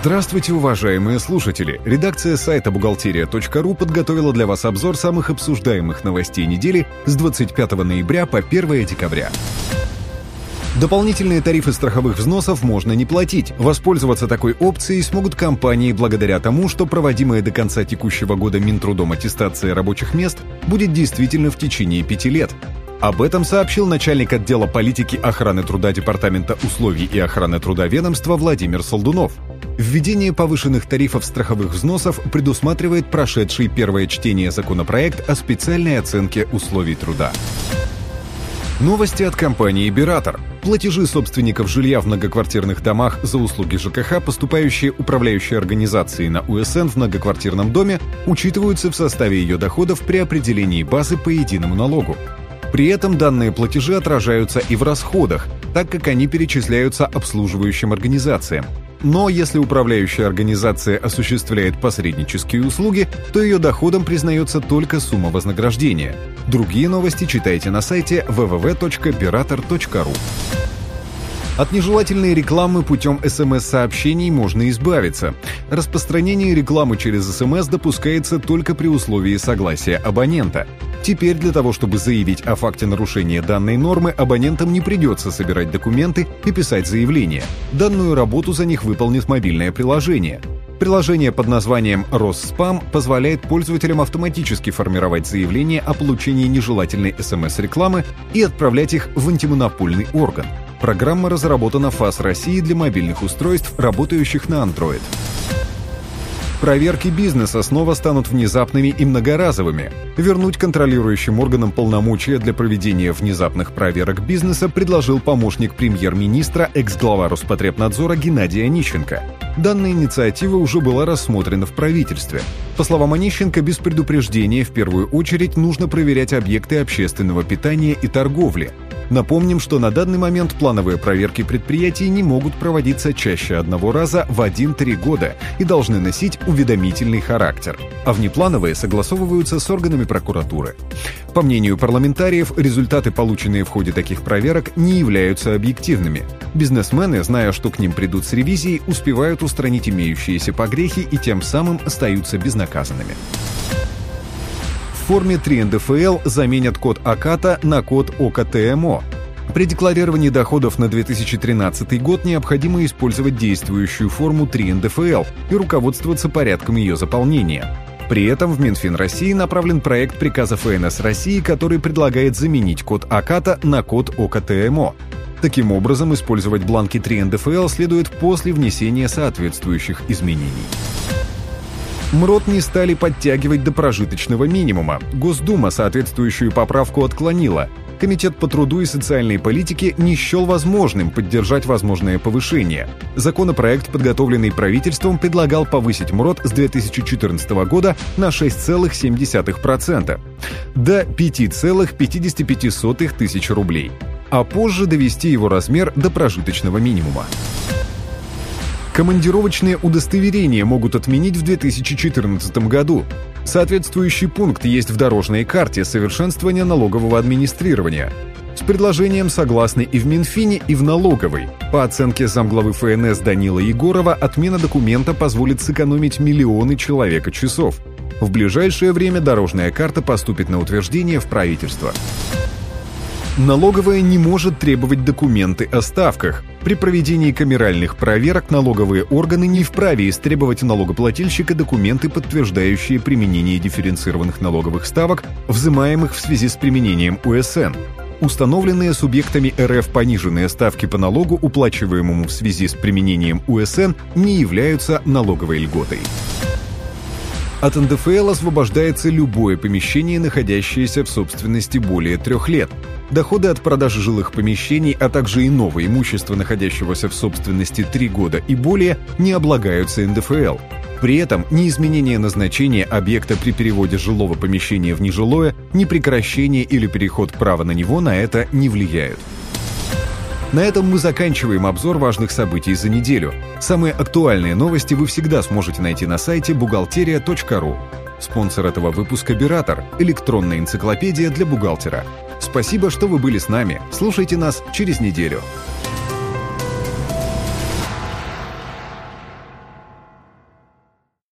Здравствуйте, уважаемые слушатели! Редакция сайта бухгалтерия.ру подготовила для вас обзор самых обсуждаемых новостей недели с 25 ноября по 1 декабря. Дополнительные тарифы страховых взносов можно не платить. Воспользоваться такой опцией смогут компании благодаря тому, что проводимая до конца текущего года Минтрудом аттестация рабочих мест будет действительно в течение пяти лет. Об этом сообщил начальник отдела политики охраны труда Департамента условий и охраны труда ведомства Владимир Солдунов. Введение повышенных тарифов страховых взносов предусматривает прошедший первое чтение законопроект о специальной оценке условий труда. Новости от компании «Биратор». Платежи собственников жилья в многоквартирных домах за услуги ЖКХ, поступающие управляющей организацией на УСН в многоквартирном доме, учитываются в составе ее доходов при определении базы по единому налогу. При этом данные платежи отражаются и в расходах, так как они перечисляются обслуживающим организациям. Но если управляющая организация осуществляет посреднические услуги, то ее доходом признается только сумма вознаграждения. Другие новости читайте на сайте www.berator.ru. От нежелательной рекламы путем СМС-сообщений можно избавиться. Распространение рекламы через СМС допускается только при условии согласия абонента. Теперь для того, чтобы заявить о факте нарушения данной нормы, абонентам не придется собирать документы и писать заявление. Данную работу за них выполнит мобильное приложение. Приложение под названием «Росспам» позволяет пользователям автоматически формировать заявления о получении нежелательной СМС-рекламы и отправлять их в антимонопольный орган. Программа разработана ФАС России для мобильных устройств, работающих на Android. Проверки бизнеса снова станут внезапными и многоразовыми. Вернуть контролирующим органам полномочия для проведения внезапных проверок бизнеса предложил помощник премьер-министра, экс-глава Роспотребнадзора Геннадий Онищенко. Данная инициатива уже была рассмотрена в правительстве. По словам Онищенко, без предупреждения в первую очередь нужно проверять объекты общественного питания и торговли – Напомним, что на данный момент плановые проверки предприятий не могут проводиться чаще одного раза в 1-3 года и должны носить уведомительный характер. А внеплановые согласовываются с органами прокуратуры. По мнению парламентариев, результаты, полученные в ходе таких проверок, не являются объективными. Бизнесмены, зная, что к ним придут с ревизией, успевают устранить имеющиеся погрехи и тем самым остаются безнаказанными форме 3 НДФЛ заменят код АКАТа на код ОКТМО. При декларировании доходов на 2013 год необходимо использовать действующую форму 3 НДФЛ и руководствоваться порядком ее заполнения. При этом в Минфин России направлен проект приказа ФНС России, который предлагает заменить код АКАТа на код ОКТМО. Таким образом, использовать бланки 3 НДФЛ следует после внесения соответствующих изменений. МРОД не стали подтягивать до прожиточного минимума. Госдума соответствующую поправку отклонила. Комитет по труду и социальной политике не счел возможным поддержать возможное повышение. Законопроект, подготовленный правительством, предлагал повысить МРОД с 2014 года на 6,7% до 5,55 тысяч рублей, а позже довести его размер до прожиточного минимума. Командировочные удостоверения могут отменить в 2014 году. Соответствующий пункт есть в дорожной карте совершенствования налогового администрирования. С предложением согласны и в Минфине, и в налоговой. По оценке замглавы ФНС Данила Егорова, отмена документа позволит сэкономить миллионы человека часов. В ближайшее время дорожная карта поступит на утверждение в правительство. Налоговая не может требовать документы о ставках. При проведении камеральных проверок налоговые органы не вправе истребовать у налогоплательщика документы, подтверждающие применение дифференцированных налоговых ставок, взимаемых в связи с применением УСН. Установленные субъектами РФ пониженные ставки по налогу, уплачиваемому в связи с применением УСН, не являются налоговой льготой. От НДФЛ освобождается любое помещение, находящееся в собственности более трех лет. Доходы от продажи жилых помещений, а также иного имущества, находящегося в собственности три года и более, не облагаются НДФЛ. При этом ни изменение назначения объекта при переводе жилого помещения в нежилое, ни прекращение или переход права на него на это не влияют. На этом мы заканчиваем обзор важных событий за неделю. Самые актуальные новости вы всегда сможете найти на сайте бухгалтерия.ру. Спонсор этого выпуска «Биратор» – электронная энциклопедия для бухгалтера. Спасибо, что вы были с нами. Слушайте нас через неделю.